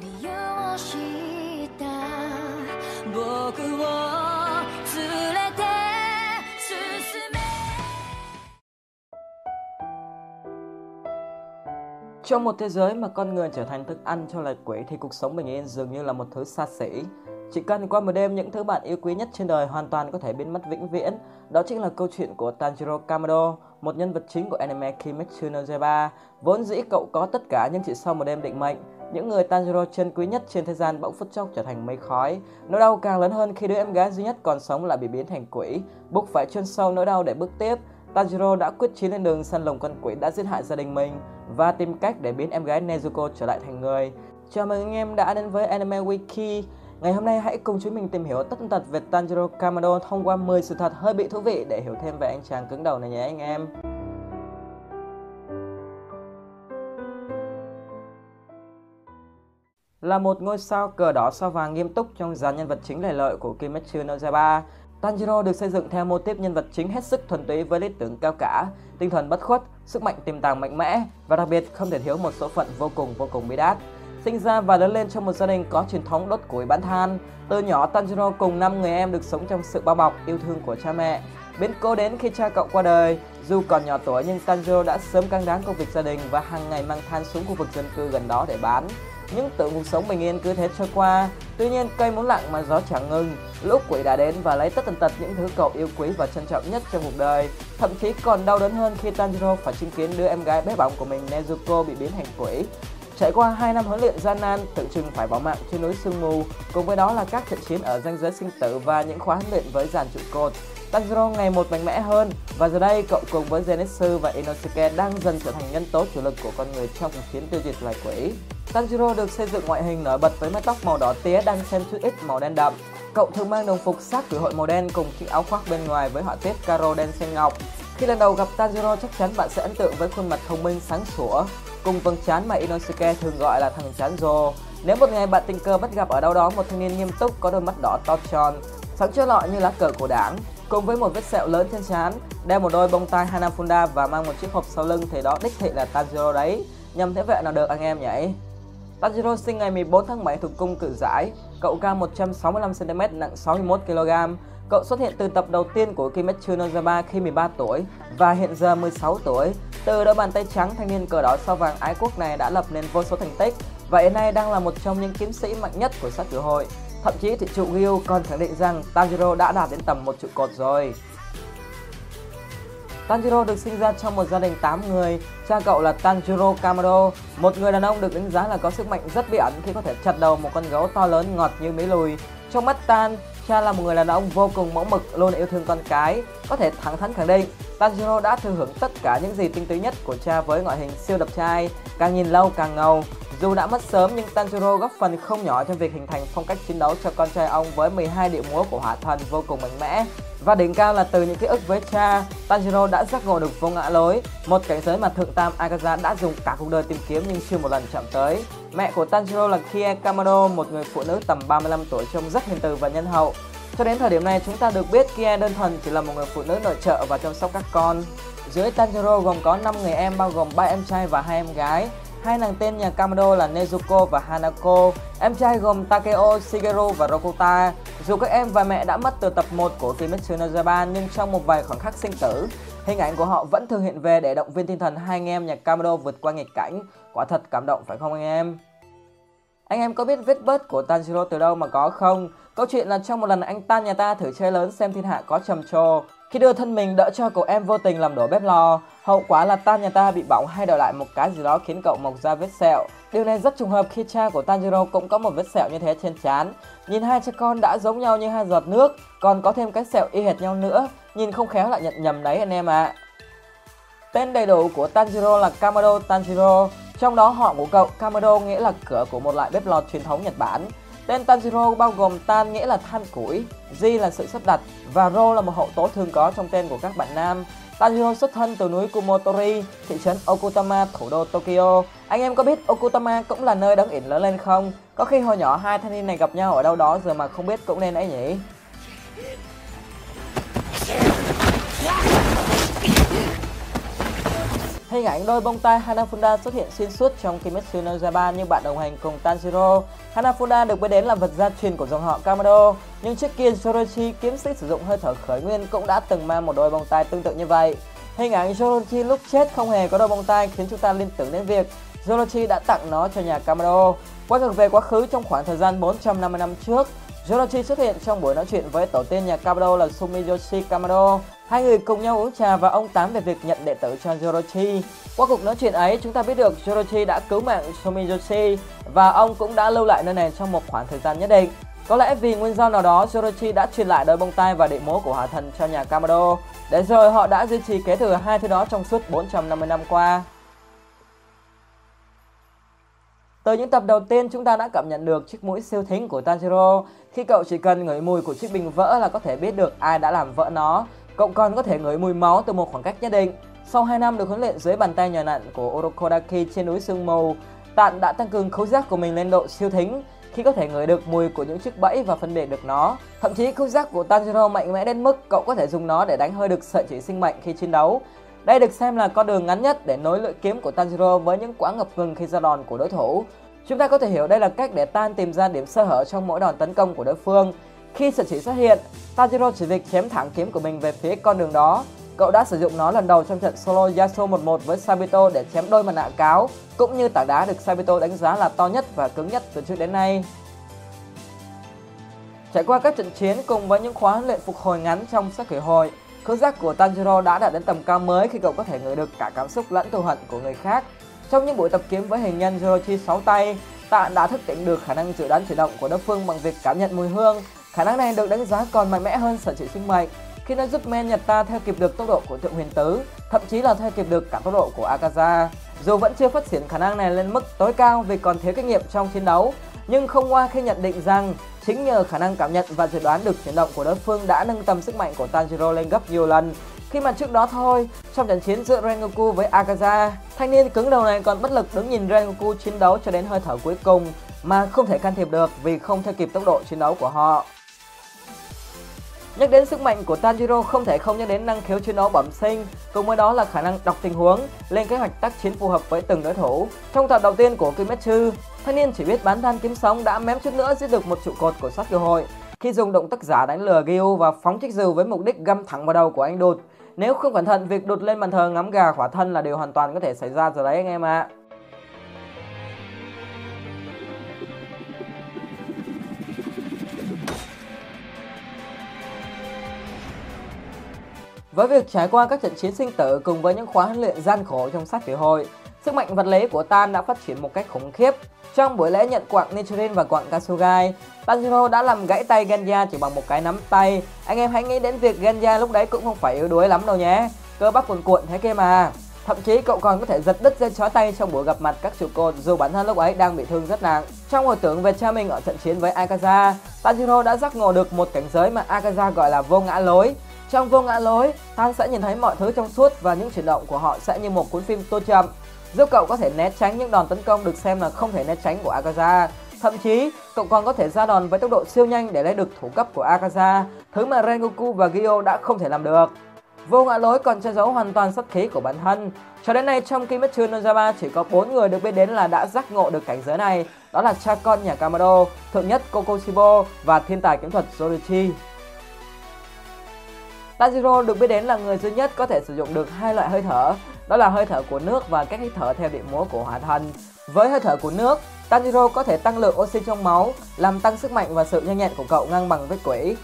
利用した僕を連れて進め Trong một thế giới mà con người trở thành thức ăn cho loài quỷ thì cuộc sống bình yên dường như là một thứ xa xỉ. Chỉ cần qua một đêm những thứ bạn yêu quý nhất trên đời hoàn toàn có thể biến mất vĩnh viễn. Đó chính là câu chuyện của Tanjiro Kamado, một nhân vật chính của anime Kimetsu no Yaiba. Vốn dĩ cậu có tất cả nhưng chỉ sau một đêm định mệnh, những người Tanjiro chân quý nhất trên thế gian bỗng phút chốc trở thành mây khói. Nỗi đau càng lớn hơn khi đứa em gái duy nhất còn sống lại bị biến thành quỷ, buộc phải chôn sâu nỗi đau để bước tiếp. Tanjiro đã quyết chí lên đường săn lùng con quỷ đã giết hại gia đình mình và tìm cách để biến em gái Nezuko trở lại thành người. Chào mừng anh em đã đến với Anime Wiki. Ngày hôm nay hãy cùng chúng mình tìm hiểu tất tật về Tanjiro Kamado thông qua 10 sự thật hơi bị thú vị để hiểu thêm về anh chàng cứng đầu này nhé anh em. Là một ngôi sao cờ đỏ sao vàng nghiêm túc trong dàn nhân vật chính lề lợi của Kimetsu no Yaiba, Tanjiro được xây dựng theo mô típ nhân vật chính hết sức thuần túy với lý tưởng cao cả, tinh thần bất khuất, sức mạnh tiềm tàng mạnh mẽ và đặc biệt không thể thiếu một số phận vô cùng vô cùng bí đát. Sinh ra và lớn lên trong một gia đình có truyền thống đốt củi bán than, từ nhỏ Tanjiro cùng năm người em được sống trong sự bao bọc yêu thương của cha mẹ. Biến cố đến khi cha cậu qua đời, dù còn nhỏ tuổi nhưng Tanjiro đã sớm căng đáng công việc gia đình và hàng ngày mang than xuống khu vực dân cư gần đó để bán. Những tưởng cuộc sống bình yên cứ thế trôi qua, tuy nhiên cây muốn lặng mà gió chẳng ngừng. Lúc quỷ đã đến và lấy tất tần tật những thứ cậu yêu quý và trân trọng nhất trong cuộc đời. Thậm chí còn đau đớn hơn khi Tanjiro phải chứng kiến đứa em gái bé bỏng của mình Nezuko bị biến thành quỷ. Trải qua 2 năm huấn luyện gian nan, tự chừng phải bỏ mạng trên núi sương mù, cùng với đó là các trận chiến ở ranh giới sinh tử và những khóa huấn luyện với dàn trụ cột. Tanjiro ngày một mạnh mẽ hơn và giờ đây cậu cùng với Zenitsu và Inosuke đang dần trở thành nhân tố chủ lực của con người trong cuộc chiến tiêu diệt loài quỷ. Tanjiro được xây dựng ngoại hình nổi bật với mái tóc màu đỏ tía đang xen chút ít màu đen đậm. Cậu thường mang đồng phục sát cử hội màu đen cùng chiếc áo khoác bên ngoài với họa tiết caro đen xen ngọc. Khi lần đầu gặp Tanjiro chắc chắn bạn sẽ ấn tượng với khuôn mặt thông minh sáng sủa, cùng vầng trán mà Inosuke thường gọi là thằng chán rô. Nếu một ngày bạn tình cờ bắt gặp ở đâu đó một thanh niên nghiêm túc có đôi mắt đỏ to tròn, sáng chói lọi như lá cờ của đảng, cùng với một vết sẹo lớn trên trán, đeo một đôi bông tai Hanafuda và mang một chiếc hộp sau lưng thì đó đích thị là Tanjiro đấy. Nhầm thế vệ nào được anh em nhỉ? Tanjiro sinh ngày 14 tháng 7 thuộc cung cự giải, cậu cao 165cm nặng 61kg. Cậu xuất hiện từ tập đầu tiên của Kimetsu no Yaiba khi 13 tuổi và hiện giờ 16 tuổi. Từ đôi bàn tay trắng, thanh niên cờ đỏ sao vàng ái quốc này đã lập nên vô số thành tích và hiện nay đang là một trong những kiếm sĩ mạnh nhất của sát cử hội. Thậm chí thị trụ Ryu còn khẳng định rằng Tanjiro đã đạt đến tầm một trụ cột rồi. Tanjiro được sinh ra trong một gia đình 8 người. Cha cậu là Tanjiro Kamado, một người đàn ông được đánh giá là có sức mạnh rất bí ẩn khi có thể chặt đầu một con gấu to lớn ngọt như mỹ lùi. Trong mắt Tan, cha là một người đàn ông vô cùng mẫu mực, luôn yêu thương con cái. Có thể thẳng thắn khẳng định, Tanjiro đã thừa hưởng tất cả những gì tinh túy nhất của cha với ngoại hình siêu đập trai, càng nhìn lâu càng ngầu. Dù đã mất sớm nhưng Tanjiro góp phần không nhỏ trong việc hình thành phong cách chiến đấu cho con trai ông với 12 điệu múa của hỏa thần vô cùng mạnh mẽ. Và đỉnh cao là từ những ký ức với cha, Tanjiro đã giác ngộ được vô ngã lối, một cảnh giới mà thượng tam Akaza đã dùng cả cuộc đời tìm kiếm nhưng chưa một lần chạm tới. Mẹ của Tanjiro là Kie Kamado, một người phụ nữ tầm 35 tuổi trông rất hiền từ và nhân hậu. Cho đến thời điểm này chúng ta được biết Kie đơn thuần chỉ là một người phụ nữ nội trợ và chăm sóc các con. Dưới Tanjiro gồm có 5 người em bao gồm 3 em trai và hai em gái. Hai nàng tên nhà Kamado là Nezuko và Hanako. Em trai gồm Takeo, Shigeru và Rokuta. Dù các em và mẹ đã mất từ tập 1 của Kimetsu no Yaiba nhưng trong một vài khoảnh khắc sinh tử, hình ảnh của họ vẫn thường hiện về để động viên tinh thần hai anh em nhà Kamado vượt qua nghịch cảnh. Quả thật cảm động phải không anh em? Anh em có biết vết bớt của Tanjiro từ đâu mà có không? Câu chuyện là trong một lần anh Tan nhà ta thử chơi lớn xem thiên hạ có trầm trồ. Khi đưa thân mình đỡ cho cậu em vô tình làm đổ bếp lò, hậu quả là Tan nhà ta bị bỏng hay đòi lại một cái gì đó khiến cậu mọc ra vết sẹo. Điều này rất trùng hợp khi cha của Tanjiro cũng có một vết sẹo như thế trên trán. Nhìn hai cha con đã giống nhau như hai giọt nước, còn có thêm cái sẹo y hệt nhau nữa, nhìn không khéo lại nhận nhầm đấy anh em ạ. À. Tên đầy đủ của Tanjiro là Kamado Tanjiro, trong đó họ của cậu Kamado nghĩa là cửa của một loại bếp lò truyền thống Nhật Bản. Tên Tanjiro bao gồm Tan nghĩa là than củi, Ji là sự sắp đặt và Ro là một hậu tố thường có trong tên của các bạn nam. Tanjiro xuất thân từ núi Kumotori, thị trấn Okutama, thủ đô Tokyo. Anh em có biết Okutama cũng là nơi đấng ỉn lớn lên không? Có khi hồi nhỏ hai thanh niên này gặp nhau ở đâu đó rồi mà không biết cũng nên ấy nhỉ? Hình ảnh đôi bông tai Hanafuda xuất hiện xuyên suốt trong Kimetsu no Yaiba như bạn đồng hành cùng Tanjiro. Hanafuda được biết đến là vật gia truyền của dòng họ Kamado, nhưng trước kia Jorochi kiếm sĩ sử dụng hơi thở khởi nguyên cũng đã từng mang một đôi bông tai tương tự như vậy. Hình ảnh Jorochi lúc chết không hề có đôi bông tai khiến chúng ta liên tưởng đến việc Jorochi đã tặng nó cho nhà Kamado. Quay ngược về quá khứ trong khoảng thời gian 450 năm trước, Jorochi xuất hiện trong buổi nói chuyện với tổ tiên nhà Kamado là Sumiyoshi Kamado. Hai người cùng nhau uống trà và ông tám về việc nhận đệ tử cho Jorochi. Qua cuộc nói chuyện ấy, chúng ta biết được Jorochi đã cứu mạng Sumiyoshi và ông cũng đã lưu lại nơi này trong một khoảng thời gian nhất định. Có lẽ vì nguyên do nào đó, Jorochi đã truyền lại đôi bông tai và đệ múa của hỏa thần cho nhà Kamado. Để rồi họ đã duy trì kế thừa hai thứ đó trong suốt 450 năm qua. Từ những tập đầu tiên chúng ta đã cảm nhận được chiếc mũi siêu thính của Tanjiro. Khi cậu chỉ cần ngửi mùi của chiếc bình vỡ là có thể biết được ai đã làm vỡ nó. Cậu còn có thể ngửi mùi máu từ một khoảng cách nhất định. Sau 2 năm được huấn luyện dưới bàn tay nhờ nặn của Orokodaki trên núi sương mù, Tạn đã tăng cường khứu giác của mình lên độ siêu thính khi có thể ngửi được mùi của những chiếc bẫy và phân biệt được nó. Thậm chí khứu giác của Tanjiro mạnh mẽ đến mức cậu có thể dùng nó để đánh hơi được sợi chỉ sinh mệnh khi chiến đấu. Đây được xem là con đường ngắn nhất để nối lưỡi kiếm của Tanjiro với những quả ngập ngừng khi ra đòn của đối thủ. Chúng ta có thể hiểu đây là cách để Tan tìm ra điểm sơ hở trong mỗi đòn tấn công của đối phương. Khi sự chỉ xuất hiện, Tanjiro chỉ việc chém thẳng kiếm của mình về phía con đường đó. Cậu đã sử dụng nó lần đầu trong trận solo Yasuo 11 với Sabito để chém đôi mặt nạ cáo, cũng như tảng đá được Sabito đánh giá là to nhất và cứng nhất từ trước đến nay. Trải qua các trận chiến cùng với những khóa huấn luyện phục hồi ngắn trong sắc khởi hồi, khứu giác của Tanjiro đã đạt đến tầm cao mới khi cậu có thể ngửi được cả cảm xúc lẫn thù hận của người khác. Trong những buổi tập kiếm với hình nhân Jorochi 6 tay, Tạ đã thức tỉnh được khả năng dự đoán chuyển động của đối phương bằng việc cảm nhận mùi hương. Khả năng này được đánh giá còn mạnh mẽ hơn sở trị sinh mệnh khi nó giúp men Nhật ta theo kịp được tốc độ của Thượng Huyền Tứ, thậm chí là theo kịp được cả tốc độ của Akaza. Dù vẫn chưa phát triển khả năng này lên mức tối cao vì còn thiếu kinh nghiệm trong chiến đấu, nhưng không qua khi nhận định rằng chính nhờ khả năng cảm nhận và dự đoán được chuyển động của đối phương đã nâng tầm sức mạnh của Tanjiro lên gấp nhiều lần. Khi mà trước đó thôi, trong trận chiến giữa Rengoku với Akaza, thanh niên cứng đầu này còn bất lực đứng nhìn Rengoku chiến đấu cho đến hơi thở cuối cùng mà không thể can thiệp được vì không theo kịp tốc độ chiến đấu của họ. Nhắc đến sức mạnh của Tanjiro không thể không nhắc đến năng khiếu chiến đấu bẩm sinh, cùng với đó là khả năng đọc tình huống, lên kế hoạch tác chiến phù hợp với từng đối thủ. Trong tập đầu tiên của Kimetsu, thanh niên chỉ biết bán than kiếm sống đã mém chút nữa giết được một trụ cột của sát cơ hội khi dùng động tác giả đánh lừa Gyu và phóng chiếc dù với mục đích găm thẳng vào đầu của anh đột. Nếu không cẩn thận, việc đột lên bàn thờ ngắm gà khỏa thân là điều hoàn toàn có thể xảy ra rồi đấy anh em ạ. À. Với việc trải qua các trận chiến sinh tử cùng với những khóa huấn luyện gian khổ trong sát thể hội, sức mạnh vật lý của Tan đã phát triển một cách khủng khiếp. Trong buổi lễ nhận quặng Nichirin và quặng Kasugai, Tanjiro đã làm gãy tay Genya chỉ bằng một cái nắm tay. Anh em hãy nghĩ đến việc Genya lúc đấy cũng không phải yếu đuối lắm đâu nhé. Cơ bắp cuồn cuộn thế kia mà. Thậm chí cậu còn có thể giật đứt dây chói tay trong buổi gặp mặt các trụ cột dù bản thân lúc ấy đang bị thương rất nặng. Trong hồi tưởng về cha mình ở trận chiến với Akaza, Tanjiro đã giác ngộ được một cảnh giới mà Akaza gọi là vô ngã lối. Trong vô ngã lối, Tan sẽ nhìn thấy mọi thứ trong suốt và những chuyển động của họ sẽ như một cuốn phim tô chậm, giúp cậu có thể né tránh những đòn tấn công được xem là không thể né tránh của Akaza. Thậm chí, cậu còn có thể ra đòn với tốc độ siêu nhanh để lấy được thủ cấp của Akaza, thứ mà Rengoku và Gyo đã không thể làm được. Vô ngã lối còn che giấu hoàn toàn sát khí của bản thân. Cho đến nay trong Kimetsu no Yaiba chỉ có 4 người được biết đến là đã giác ngộ được cảnh giới này, đó là cha con nhà Kamado, thượng nhất Kokoshibo và thiên tài kiếm thuật Zorichi. Tanjiro được biết đến là người duy nhất có thể sử dụng được hai loại hơi thở, đó là hơi thở của nước và các hít thở theo điện múa của hỏa thần. Với hơi thở của nước, Tanjiro có thể tăng lượng oxy trong máu, làm tăng sức mạnh và sự nhanh nhẹn của cậu ngang bằng với quỷ.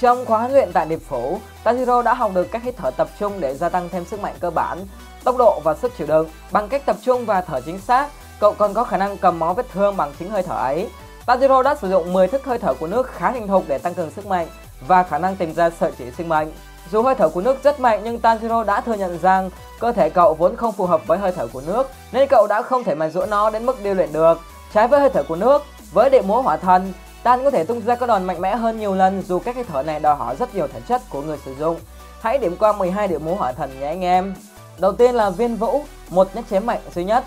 Trong khóa huấn luyện tại điệp phủ, Tanjiro đã học được cách hít thở tập trung để gia tăng thêm sức mạnh cơ bản, tốc độ và sức chịu đựng. Bằng cách tập trung và thở chính xác, cậu còn có khả năng cầm máu vết thương bằng chính hơi thở ấy. Tanjiro đã sử dụng 10 thức hơi thở của nước khá thành thục để tăng cường sức mạnh và khả năng tìm ra sợi chỉ sinh mệnh. Dù hơi thở của nước rất mạnh nhưng Tanjiro đã thừa nhận rằng cơ thể cậu vốn không phù hợp với hơi thở của nước nên cậu đã không thể mài dũa nó đến mức điêu luyện được. Trái với hơi thở của nước, với địa múa hỏa thần, Tan có thể tung ra các đòn mạnh mẽ hơn nhiều lần dù các cái thở này đòi hỏi rất nhiều thể chất của người sử dụng. Hãy điểm qua 12 địa múa hỏa thần nhé anh em. Đầu tiên là viên vũ, một nhát chém mạnh duy nhất.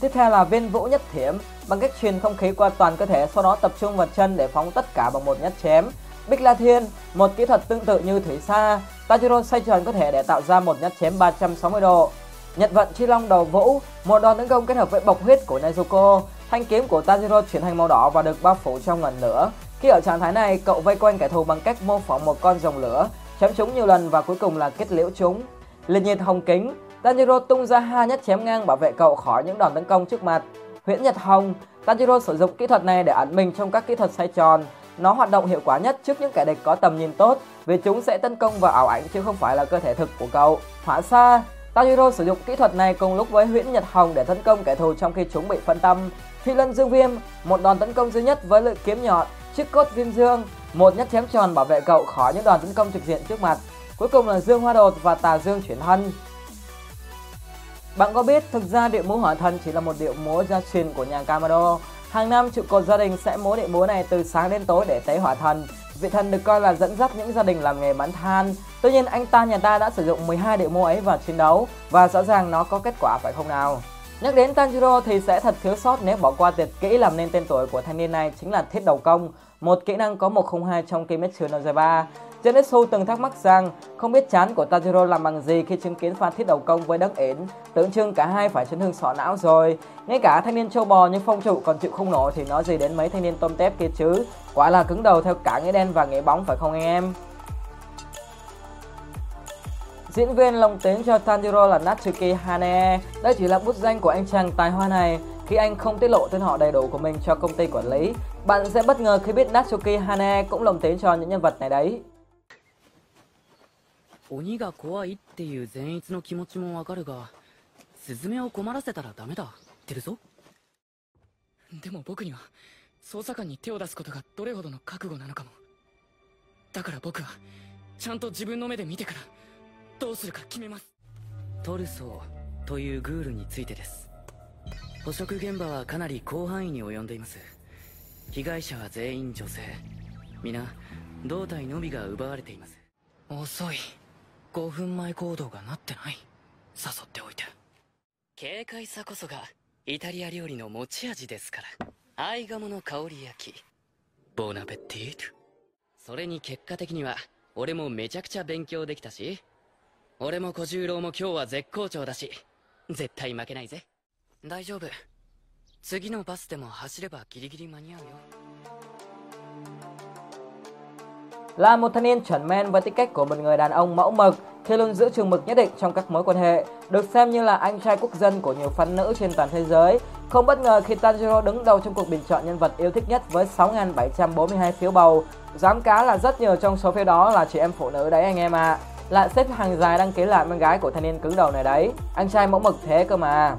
Tiếp theo là viên vũ nhất thiểm, bằng cách truyền không khí qua toàn cơ thể sau đó tập trung vào chân để phóng tất cả bằng một nhát chém. Bích La Thiên, một kỹ thuật tương tự như thủy sa, Tajiro xoay tròn có thể để tạo ra một nhát chém 360 độ. Nhật vận chi long đầu vũ, một đòn tấn công kết hợp với bộc huyết của Nezuko. Thanh kiếm của Tanjiro chuyển thành màu đỏ và được bao phủ trong ngọn lửa. Khi ở trạng thái này, cậu vây quanh kẻ thù bằng cách mô phỏng một con rồng lửa, chém chúng nhiều lần và cuối cùng là kết liễu chúng. Liệt nhiệt hồng kính, Tanjiro tung ra hai nhát chém ngang bảo vệ cậu khỏi những đòn tấn công trước mặt. Huyễn Nhật Hồng, Tanjiro sử dụng kỹ thuật này để ẩn mình trong các kỹ thuật xoay tròn. Nó hoạt động hiệu quả nhất trước những kẻ địch có tầm nhìn tốt vì chúng sẽ tấn công vào ảo ảnh chứ không phải là cơ thể thực của cậu. Hỏa xa Tanjiro sử dụng kỹ thuật này cùng lúc với Huyễn Nhật Hồng để tấn công kẻ thù trong khi chúng bị phân tâm. Phi Lân Dương Viêm, một đòn tấn công duy nhất với lưỡi kiếm nhọn, chiếc cốt viêm dương, một nhát chém tròn bảo vệ cậu khỏi những đòn tấn công trực diện trước mặt. Cuối cùng là Dương Hoa Đột và Tà Dương chuyển thân. Bạn có biết thực ra điệu múa hỏa thần chỉ là một điệu múa gia truyền của nhà Kamado. Hàng năm trụ cột gia đình sẽ múa điệu múa này từ sáng đến tối để tế hỏa thần. Vị thần được coi là dẫn dắt những gia đình làm nghề bán than. Tuy nhiên anh ta nhà ta đã sử dụng 12 điệu múa ấy vào chiến đấu và rõ ràng nó có kết quả phải không nào? Nhắc đến Tanjiro thì sẽ thật thiếu sót nếu bỏ qua tuyệt kỹ làm nên tên tuổi của thanh niên này chính là thiết đầu công, một kỹ năng có 102 trong Kimetsu no Yaiba. Genesu từng thắc mắc rằng không biết chán của Tanjiro làm bằng gì khi chứng kiến pha thiết đầu công với đấng ến, tượng trưng cả hai phải chấn thương sọ não rồi. Ngay cả thanh niên châu bò như phong trụ còn chịu không nổi thì nói gì đến mấy thanh niên tôm tép kia chứ. Quả là cứng đầu theo cả nghĩa đen và nghĩa bóng phải không anh em? Diễn viên lồng tiếng cho Tanjiro là Natsuki Hane. Đây chỉ là bút danh của anh chàng tài hoa này. Khi anh không tiết lộ tên họ đầy đủ của mình cho công ty quản lý, bạn sẽ bất ngờ khi biết Natsuki Hane cũng lồng tiếng cho những nhân vật này đấy. 鬼が怖いっていう善逸の気持ちもわかるがスズメを困らせたらダメだ。言ってるぞ。でも僕には捜査官に手を出すことがどれほどの覚悟なのかも。だから僕はちゃんと自分の目で見てからどうするか決めます。トルソーというグールについてです。捕食現場はかなり広範囲に及んでいます。被害者は全員女性。皆胴体のみが奪われています。遅い5分前行動がなってない。誘っておいて。軽快さこそがイタリア料理の持ち味ですから。合鴨の香り焼き。ボナペティート？それに結果的には俺もめちゃくちゃ勉強できたし。俺も小十郎も今日は絶好調だし。絶対負けないぜ。大丈夫。次のバスでも走ればギリギリ間に合うよ là một thanh niên chuẩn men với tính cách của một người đàn ông mẫu mực khi luôn giữ trường mực nhất định trong các mối quan hệ, được xem như là anh trai quốc dân của nhiều fan nữ trên toàn thế giới. Không bất ngờ khi Tanjiro đứng đầu trong cuộc bình chọn nhân vật yêu thích nhất với 6.742 phiếu bầu. Dám cá là rất nhiều trong số phiếu đó là chị em phụ nữ đấy anh em ạ. À. Lại xếp hàng dài đăng ký lại em gái của thanh niên cứng đầu này đấy. Anh trai mẫu mực thế cơ mà.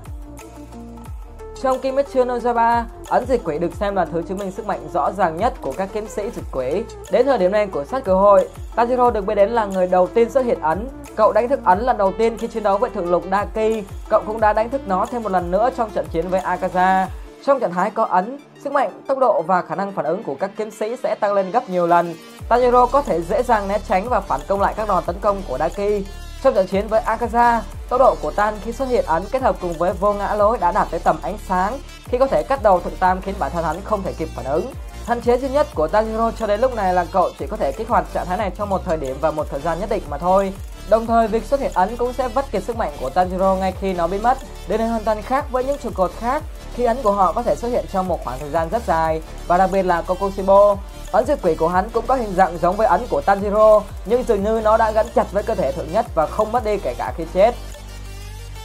Trong Kimetsu no Yaiba, ấn dịch quỷ được xem là thứ chứng minh sức mạnh rõ ràng nhất của các kiếm sĩ dịch quỷ. Đến thời điểm này của sát cơ hội, Tanjiro được biết đến là người đầu tiên xuất hiện ấn. Cậu đánh thức ấn lần đầu tiên khi chiến đấu với thượng lục Daki. Cậu cũng đã đánh thức nó thêm một lần nữa trong trận chiến với Akaza. Trong trạng thái có ấn, sức mạnh, tốc độ và khả năng phản ứng của các kiếm sĩ sẽ tăng lên gấp nhiều lần. Tanjiro có thể dễ dàng né tránh và phản công lại các đòn tấn công của Daki. Trong trận chiến với Akaza, tốc độ của Tan khi xuất hiện ấn kết hợp cùng với vô ngã lối đã đạt tới tầm ánh sáng khi có thể cắt đầu thượng tam khiến bản thân hắn không thể kịp phản ứng. Hạn chế duy nhất của Tanjiro cho đến lúc này là cậu chỉ có thể kích hoạt trạng thái này trong một thời điểm và một thời gian nhất định mà thôi. Đồng thời việc xuất hiện ấn cũng sẽ vắt kiệt sức mạnh của Tanjiro ngay khi nó biến mất. Điều này hoàn toàn khác với những trụ cột khác khi ấn của họ có thể xuất hiện trong một khoảng thời gian rất dài và đặc biệt là Kokushibo. Ấn diệt quỷ của hắn cũng có hình dạng giống với ấn của Tanjiro, nhưng dường như nó đã gắn chặt với cơ thể thượng nhất và không mất đi kể cả khi chết.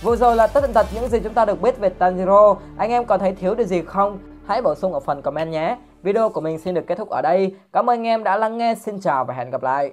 Vừa rồi là tất tần tật những gì chúng ta được biết về Tanjiro. Anh em còn thấy thiếu điều gì không? Hãy bổ sung ở phần comment nhé. Video của mình xin được kết thúc ở đây. Cảm ơn anh em đã lắng nghe. Xin chào và hẹn gặp lại.